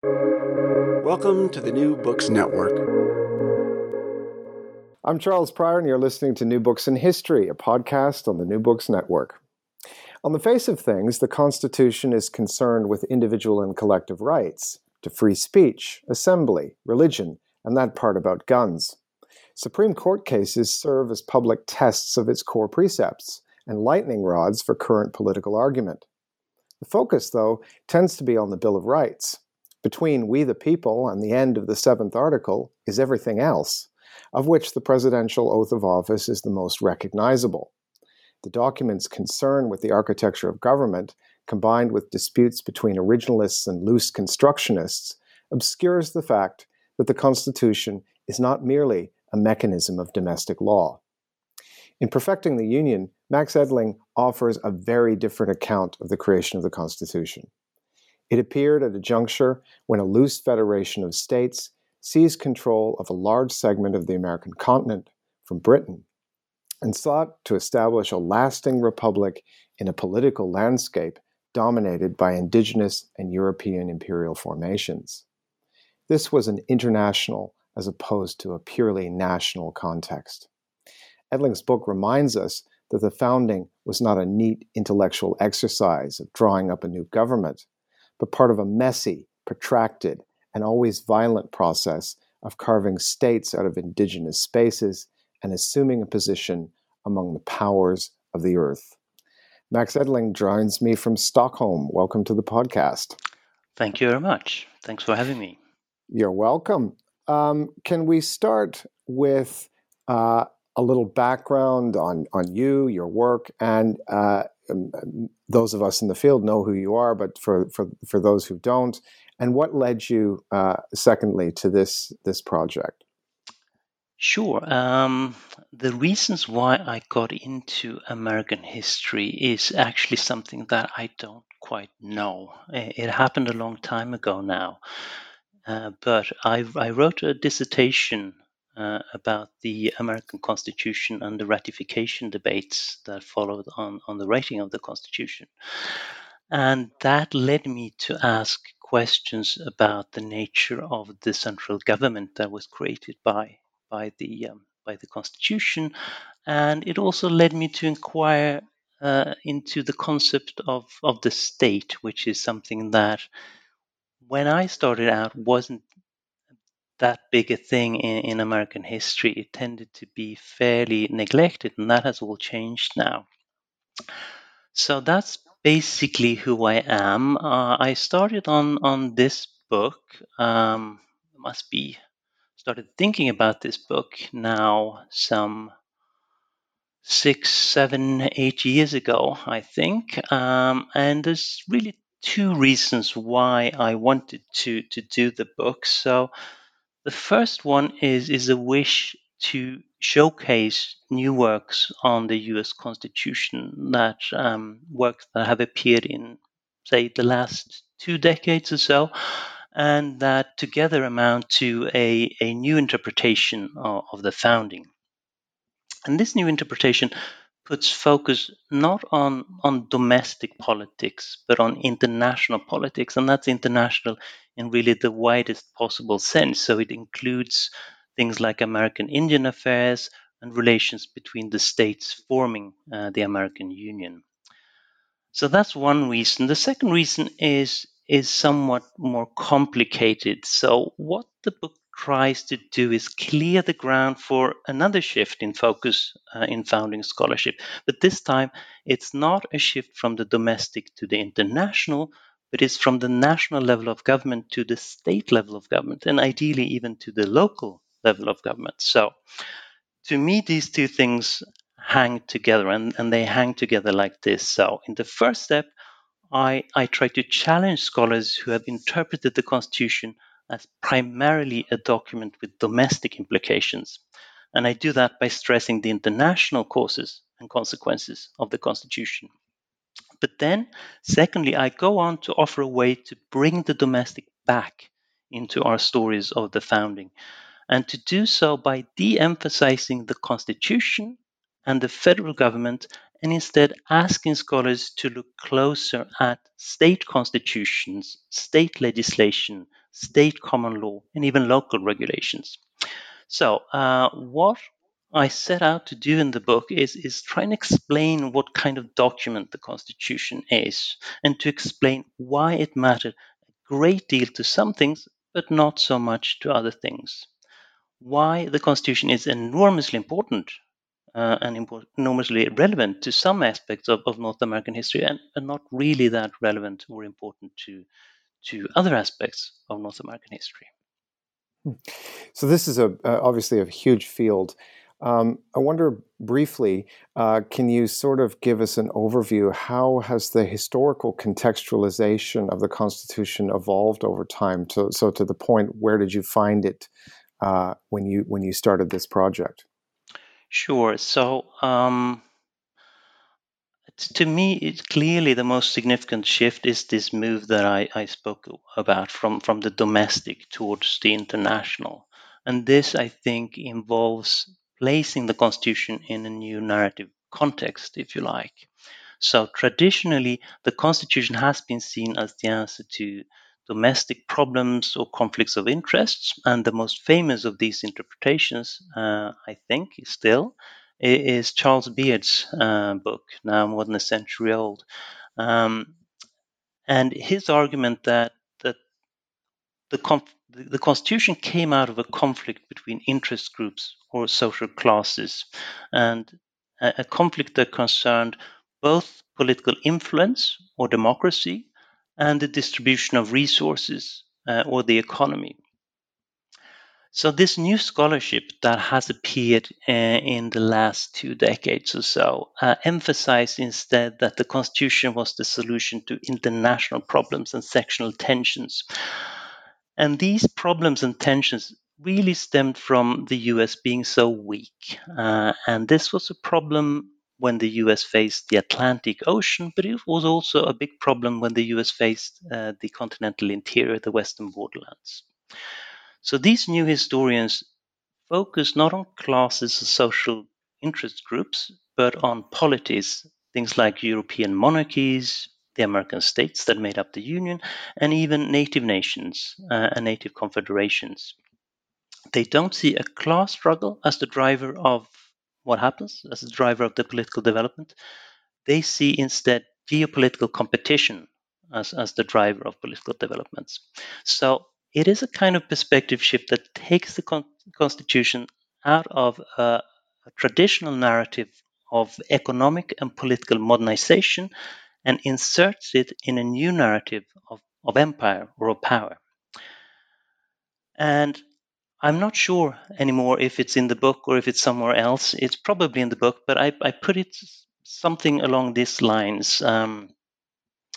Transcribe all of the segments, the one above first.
Welcome to the New Books Network. I'm Charles Prior, and you're listening to New Books in History, a podcast on the New Books Network. On the face of things, the Constitution is concerned with individual and collective rights to free speech, assembly, religion, and that part about guns. Supreme Court cases serve as public tests of its core precepts and lightning rods for current political argument. The focus, though, tends to be on the Bill of Rights. Between we the people and the end of the seventh article is everything else, of which the presidential oath of office is the most recognizable. The document's concern with the architecture of government, combined with disputes between originalists and loose constructionists, obscures the fact that the Constitution is not merely a mechanism of domestic law. In Perfecting the Union, Max Edling offers a very different account of the creation of the Constitution. It appeared at a juncture when a loose federation of states seized control of a large segment of the American continent from Britain and sought to establish a lasting republic in a political landscape dominated by indigenous and European imperial formations. This was an international as opposed to a purely national context. Edling's book reminds us that the founding was not a neat intellectual exercise of drawing up a new government, but part of a messy, protracted, and always violent process of carving states out of indigenous spaces and assuming a position among the powers of the earth. Max Edling joins me from Stockholm. Welcome to the podcast. Thank you very much. Thanks for having me. You're welcome. Um, can we start with uh, a little background on on you, your work, and uh, um, um, those of us in the field know who you are, but for for for those who don't, and what led you, uh, secondly, to this this project? Sure. Um, the reasons why I got into American history is actually something that I don't quite know. It happened a long time ago now. Uh, but I, I, wrote a dissertation uh, about the American Constitution and the ratification debates that followed on, on the writing of the Constitution. And that led me to ask questions about the nature of the central government that was created by, by, the, um, by the Constitution. And it also led me to inquire uh, into the concept of, of the state, which is something that when I started out wasn't that big a thing in, in American history. It tended to be fairly neglected, and that has all changed now. So that's basically who I am. Uh, I started on on this book. Um, must be started thinking about this book now some six, seven, eight years ago, I think. Um, and there's really two reasons why I wanted to to do the book. So the first one is is a wish to showcase new works on the U.S. Constitution that um, works that have appeared in say the last two decades or so, and that together amount to a, a new interpretation of, of the founding. And this new interpretation puts focus not on on domestic politics but on international politics and that's international in really the widest possible sense. So it includes things like american indian affairs and relations between the states forming uh, the american union. So that's one reason. The second reason is is somewhat more complicated. So what the book tries to do is clear the ground for another shift in focus uh, in founding scholarship. But this time, it's not a shift from the domestic to the international, but it's from the national level of government to the state level of government, and ideally even to the local level of government. So, to me, these two things hang together, and, and they hang together like this. So, in the first step, I, I try to challenge scholars who have interpreted the Constitution as primarily a document with domestic implications. And I do that by stressing the international causes and consequences of the Constitution. But then, secondly, I go on to offer a way to bring the domestic back into our stories of the founding, and to do so by de emphasizing the Constitution and the federal government and instead asking scholars to look closer at state constitutions, state legislation, state common law, and even local regulations. So, uh, what I set out to do in the book is, is try and explain what kind of document the Constitution is and to explain why it mattered a great deal to some things, but not so much to other things. Why the Constitution is enormously important uh, and enormously relevant to some aspects of, of North American history and, and not really that relevant or important to, to other aspects of North American history. Hmm. So, this is a, uh, obviously a huge field. Um, I wonder briefly, uh, can you sort of give us an overview? How has the historical contextualization of the Constitution evolved over time? To, so, to the point, where did you find it uh, when you when you started this project? Sure. So, um, to me, it's clearly the most significant shift is this move that I, I spoke about from from the domestic towards the international, and this I think involves placing the Constitution in a new narrative context, if you like. So, traditionally, the Constitution has been seen as the answer to domestic problems or conflicts of interests. And the most famous of these interpretations, uh, I think, still, is Charles Beard's uh, book, now more than a century old. Um, and his argument that, that the, conf- the Constitution came out of a conflict between interest groups or social classes, and a, a conflict that concerned both political influence or democracy and the distribution of resources uh, or the economy. So, this new scholarship that has appeared uh, in the last two decades or so uh, emphasized instead that the Constitution was the solution to international problems and sectional tensions. And these problems and tensions really stemmed from the US being so weak. Uh, and this was a problem when the US faced the Atlantic Ocean, but it was also a big problem when the US faced uh, the continental interior, the western borderlands. So these new historians focus not on classes or social interest groups, but on polities, things like European monarchies, the American states that made up the Union, and even native nations uh, and native confederations. They don't see a class struggle as the driver of what happens, as the driver of the political development. They see instead geopolitical competition as, as the driver of political developments. So it is a kind of perspective shift that takes the con- Constitution out of a, a traditional narrative of economic and political modernization and inserts it in a new narrative of, of empire or of power. And I'm not sure anymore if it's in the book or if it's somewhere else. It's probably in the book, but I, I put it something along these lines um,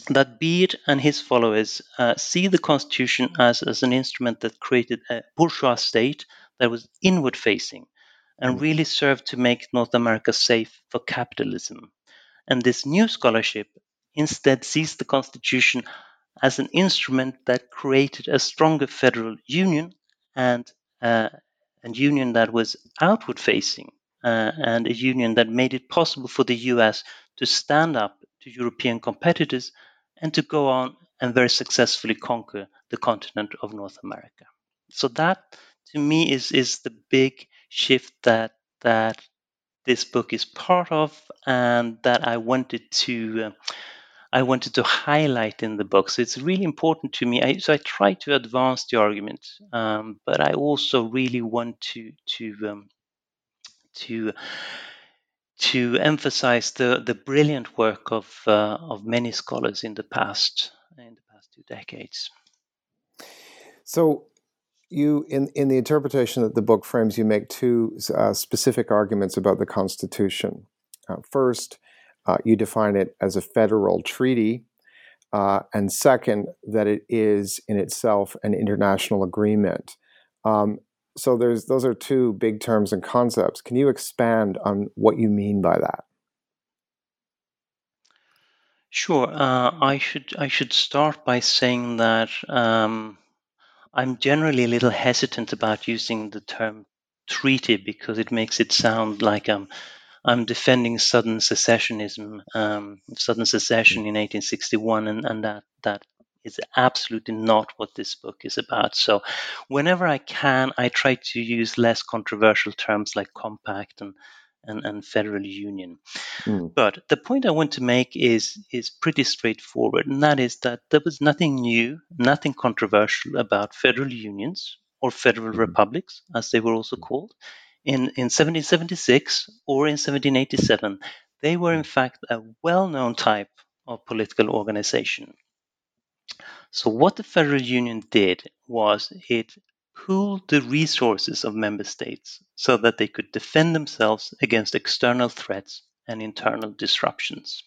that Beard and his followers uh, see the Constitution as, as an instrument that created a bourgeois state that was inward facing and mm. really served to make North America safe for capitalism. And this new scholarship instead sees the Constitution as an instrument that created a stronger federal union and uh, a union that was outward facing uh, and a union that made it possible for the US to stand up to European competitors and to go on and very successfully conquer the continent of North America. So that to me is is the big shift that that this book is part of and that I wanted to uh, I wanted to highlight in the book. So it's really important to me. I, so I try to advance the argument, um, but I also really want to to um, to to emphasize the the brilliant work of uh, of many scholars in the past in the past two decades. So you in in the interpretation that the book frames you make two uh, specific arguments about the constitution uh, first uh, you define it as a federal treaty. Uh, and second, that it is in itself an international agreement. Um, so there's those are two big terms and concepts. Can you expand on what you mean by that? Sure. Uh, I should I should start by saying that um, I'm generally a little hesitant about using the term treaty because it makes it sound like I'm I'm defending Southern secessionism, um, Southern secession in 1861, and, and that that is absolutely not what this book is about. So, whenever I can, I try to use less controversial terms like compact and and, and federal union. Mm. But the point I want to make is is pretty straightforward, and that is that there was nothing new, nothing controversial about federal unions or federal mm. republics, as they were also called, in, in 1776 or in 1787. They were in fact a well-known type of political organization. So what the federal union did was it pooled the resources of member states so that they could defend themselves against external threats and internal disruptions.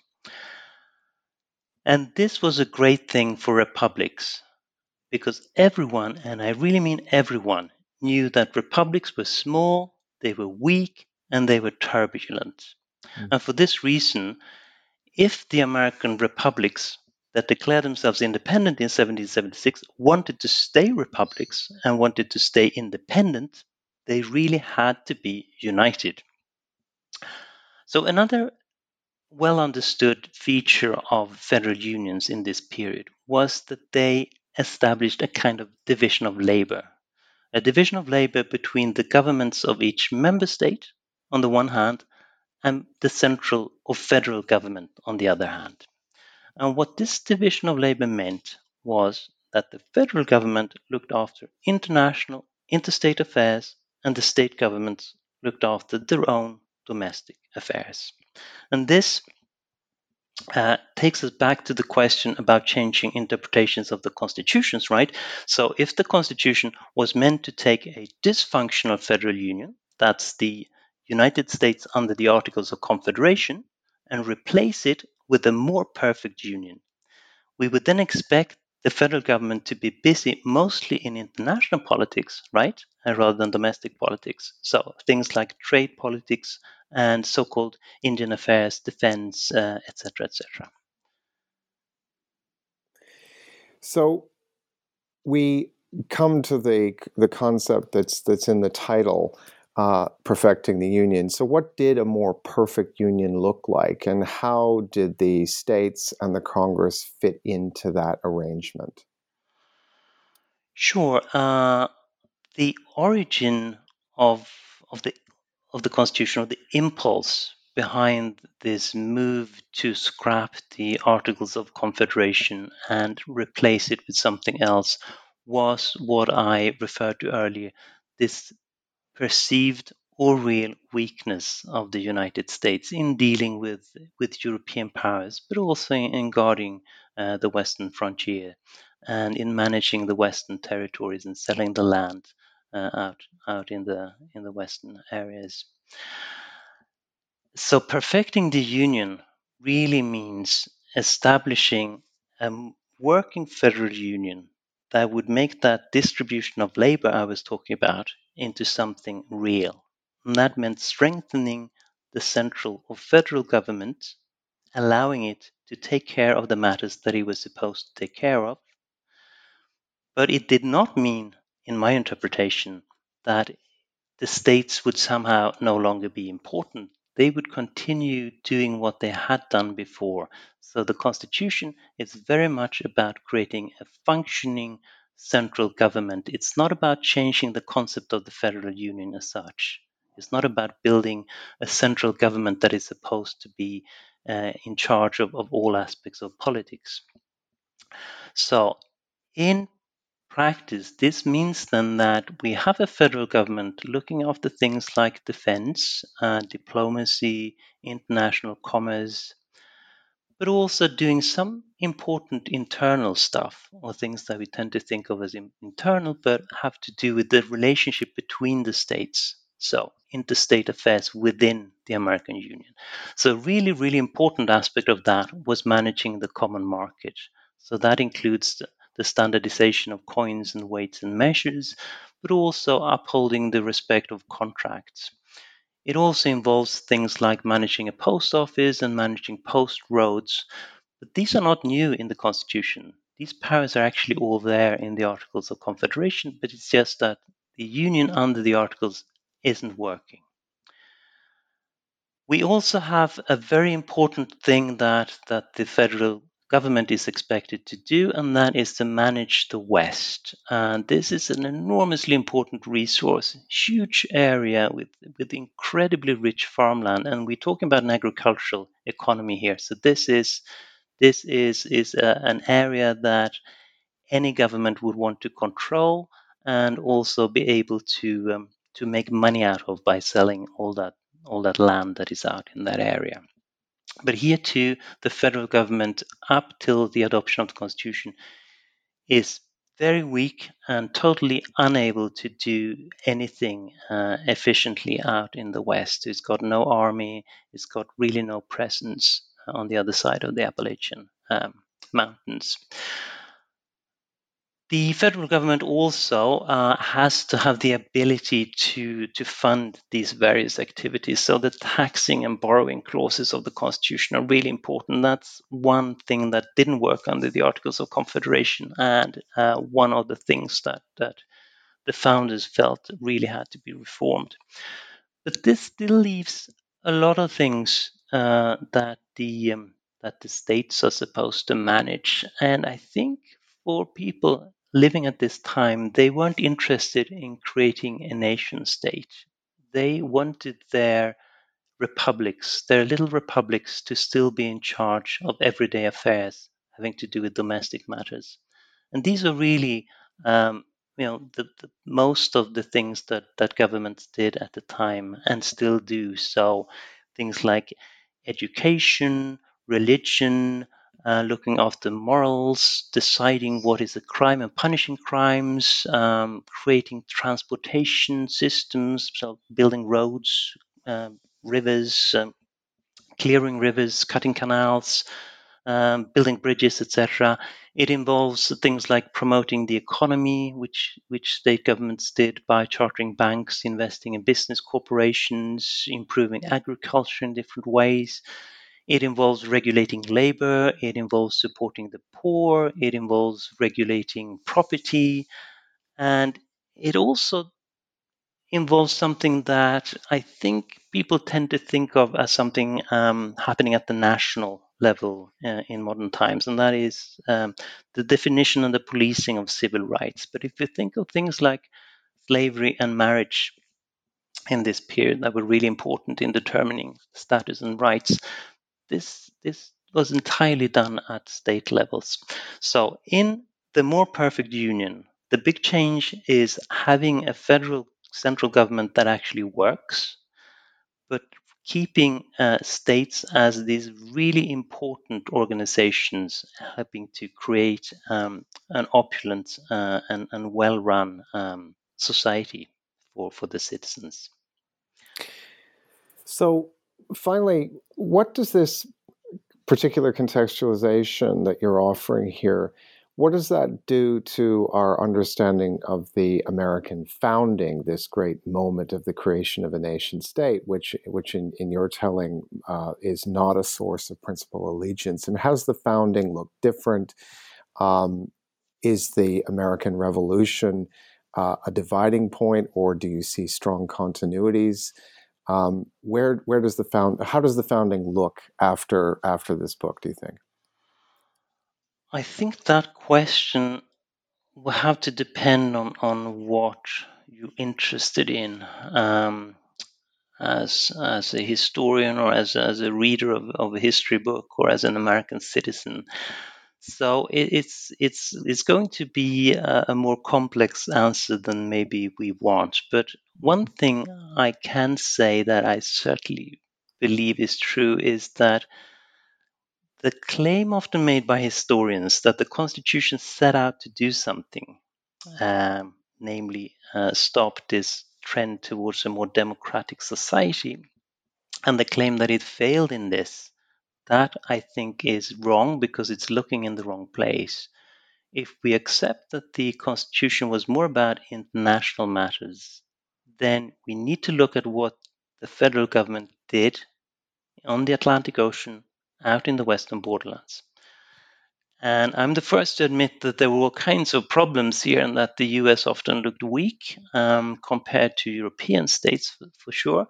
And this was a great thing for republics because everyone, and I really mean everyone, knew that republics were small, they were weak, and they were turbulent. Mm. And for this reason, if the American republics that declared themselves independent in 1776 wanted to stay republics and wanted to stay independent, they really had to be united. So, another well understood feature of federal unions in this period was that they established a kind of division of labor. A division of labor between the governments of each member state, on the one hand, and the central or federal government on the other hand. And what this division of labor meant was that the federal government looked after international, interstate affairs, and the state governments looked after their own domestic affairs. And this uh, takes us back to the question about changing interpretations of the constitutions, right? So, if the constitution was meant to take a dysfunctional federal union, that's the United States under the Articles of Confederation, and replace it with a more perfect union. We would then expect the federal government to be busy mostly in international politics, right, uh, rather than domestic politics. So things like trade politics and so-called Indian affairs, defense, etc., uh, etc. Et so we come to the the concept that's that's in the title uh, perfecting the union. So, what did a more perfect union look like, and how did the states and the Congress fit into that arrangement? Sure. Uh, the origin of of the of the Constitution, or the impulse behind this move to scrap the Articles of Confederation and replace it with something else, was what I referred to earlier. This perceived or real weakness of the United States in dealing with, with European powers, but also in guarding uh, the Western frontier and in managing the Western territories and selling the land Uh, out out in the in the Western areas. So perfecting the union really means establishing a working federal union that would make that distribution of labor I was talking about into something real. And that meant strengthening the central or federal government, allowing it to take care of the matters that it was supposed to take care of. But it did not mean, in my interpretation, that the states would somehow no longer be important. They would continue doing what they had done before. So the Constitution is very much about creating a functioning central government. It's not about changing the concept of the federal union as such. It's not about building a central government that is supposed to be uh, in charge of, of all aspects of politics. So, in practice, this means then that we have a federal government looking after things like defense, uh, diplomacy, international commerce, but also doing some important internal stuff or things that we tend to think of as internal but have to do with the relationship between the states. So interstate affairs within the american union. So really really important aspect of that was managing the common market. So that includes the, the standardization of coins and weights and measures but also upholding the respect of contracts it also involves things like managing a post office and managing post roads, but these are not new in the Constitution. These powers are actually all there in the Articles of Confederation, but it's just that the Union under the Articles isn't working. We also have a very important thing that, that the federal government is expected to do, and that is to manage the West. And this is an enormously important resource, huge area with, with incredibly rich farmland, and we're talking about an agricultural economy here. So this is this is is a, an area that any government would want to control and also be able to um, to make money out of by selling all that all that land that is out in that area. But here too, the federal government, up till the adoption of the constitution, is very weak and totally unable to do anything uh, efficiently out in the West. It's got no army, it's got really no presence on the other side of the Appalachian um, Mountains. The federal government also uh, has to have the ability to, to fund these various activities. So the taxing and borrowing clauses of the Constitution are really important. That's one thing that didn't work under the Articles of Confederation, and uh, one of the things that, that the founders felt really had to be reformed. But this still leaves a lot of things uh, that the um, that the states are supposed to manage, and I think for people living at this time, they weren't interested in creating a nation state. They wanted their republics, their little republics, to still be in charge of everyday affairs having to do with domestic matters. And these are really, um, you know, the, the, most of the things that, that governments did at the time and still do. So things like education, religion, uh, looking after morals, deciding what is a crime and punishing crimes, um, creating transportation systems, so building roads, uh, rivers, um, clearing rivers, cutting canals, um, building bridges, etc. It involves things like promoting the economy, which which state governments did by chartering banks, investing in business corporations, improving agriculture in different ways. It involves regulating labor, it involves supporting the poor, it involves regulating property, and it also involves something that I think people tend to think of as something um, happening at the national level uh, in modern times, and that is um, the definition and the policing of civil rights. But if you think of things like slavery and marriage in this period that were really important in determining status and rights, this this was entirely done at state levels. So in the more perfect union, the big change is having a federal central government that actually works, but keeping uh, states as these really important organizations helping to create um, an opulent uh, and, and well run um, society for, for the citizens. So, finally, what does this particular contextualization that you're offering here, what does that do to our understanding of the American founding, this great moment of the creation of a nation state, which, which in, in your telling uh, is not a source of principal allegiance? And has the founding look different? Um, is the American Revolution uh, a dividing point, or do you see strong continuities? Um, where where does the found how does the founding look after after this book? Do you think? I think that question will have to depend on on what you're interested in. Um, as as a historian or as as a reader of, of a history book or as an American citizen. So it, it's it's it's going to be a, a, more complex answer than maybe we want. But one thing I can say that I certainly believe is true is that the claim often made by historians that the Constitution set out to do something, um, namely uh, stop this trend towards a more democratic society, and the claim that it failed in this that I think is wrong because it's looking in the wrong place. If we accept that the Constitution was more about international matters, then we need to look at what the federal government did on the Atlantic Ocean out in the western borderlands. And I'm the first to admit that there were all kinds of problems here and that the US often looked weak um, compared to European states for, for sure.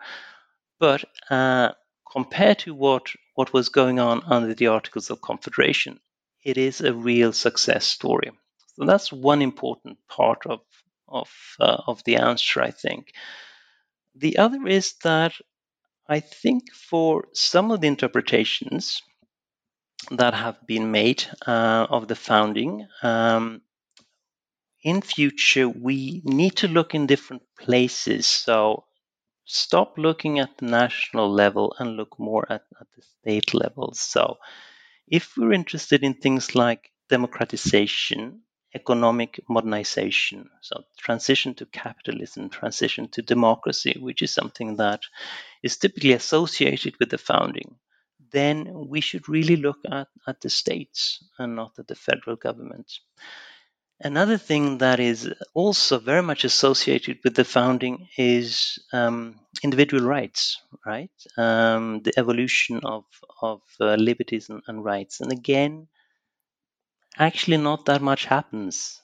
But uh, compared to what, what was going on under the Articles of Confederation, it is a real success story. So that's one important part of of uh, of the answer, I think. The other is that I think for some of the interpretations that have been made uh, of the founding, um, in future we need to look in different places. So stop looking at the national level and look more at, at the state level. So if we're interested in things like democratization, economic modernization, so transition to capitalism, transition to democracy, which is something that is typically associated with the founding, then we should really look at, at the states and not at the federal government. Another thing that is also very much associated with the founding is um, individual rights, right? Um, the evolution of, of uh, liberties and, and, rights. And again, actually, not that much happens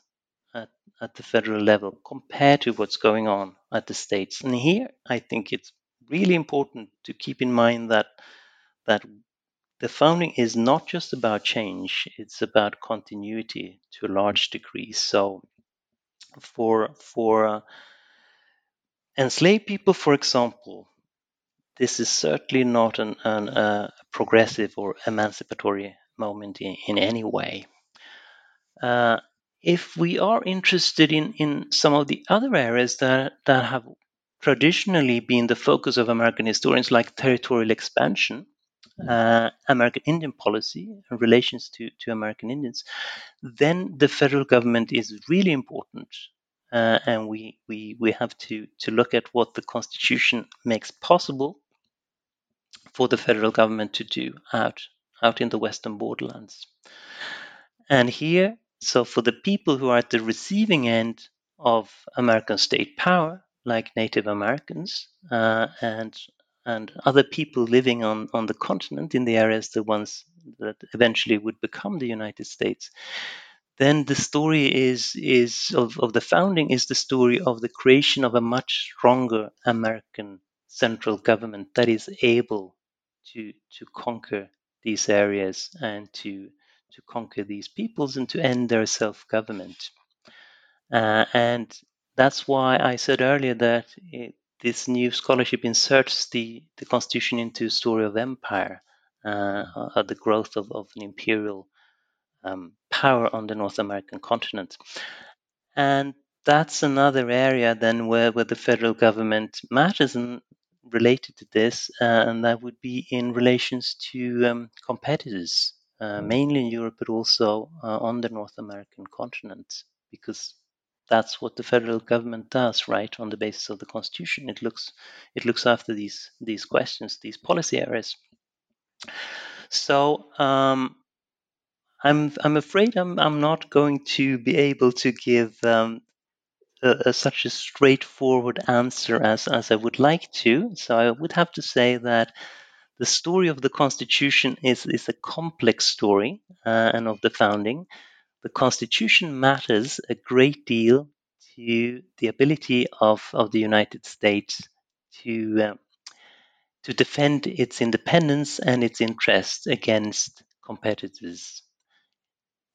at, at the federal level compared to what's going on at the states. And here, I think it's really important to keep in mind that that the founding is not just about change, it's about continuity to a large degree. So, for, for uh, enslaved people, for example, this is certainly not an, an uh, progressive or emancipatory moment in, in any way. Uh, if we are interested in, in some of the other areas that, that have traditionally been the focus of American historians, like territorial expansion, uh, American Indian policy and relations to, to American Indians, then the federal government is really important. Uh, and we, we, we have to, to look at what the Constitution makes possible for the federal government to do out, out in the Western borderlands. And here, so for the people who are at the receiving end of American state power, like Native Americans uh, and and other people living on, on the continent in the areas, the ones that eventually would become the United States, then the story is is of, of the founding is the story of the creation of a much stronger American central government that is able to to conquer these areas and to to conquer these peoples and to end their self government. Uh, and that's why I said earlier that it, this new scholarship inserts the, the constitution into a story of empire, uh, uh, the growth of, of an imperial um, power on the North American continent. And that's another area then where, where the federal government matters and related to this, uh, and that would be in relations to um, competitors, uh, mainly in Europe, but also uh, on the North American continent, because that's what the federal government does, right? On the basis of the constitution, it looks it looks after these these questions, these policy areas. So um, I'm I'm afraid I'm I'm not going to be able to give um, a, a, such a straightforward answer as as I would like to. So I would have to say that the story of the Constitution is is a complex story, uh, and of the founding the Constitution matters a great deal to the ability of, of the United States to uh, to defend its independence and its interests against competitors.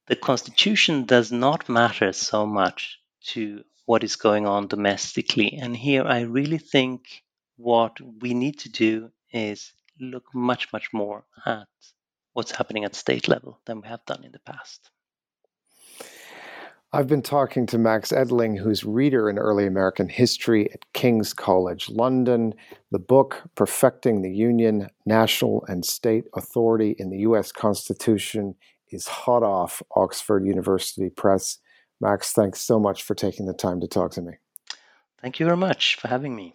The Constitution does not matter so much to what is going on domestically. And here I really think what we need to do is look much, much more at what's happening at state level than we have done in the past. I've been talking to Max Edling, who's reader in early American history at King's College London. The book, Perfecting the Union, National and State Authority in the U.S. Constitution, is hot off Oxford University Press. Max, thanks so much for taking the time to talk to me. Thank you very much for having me.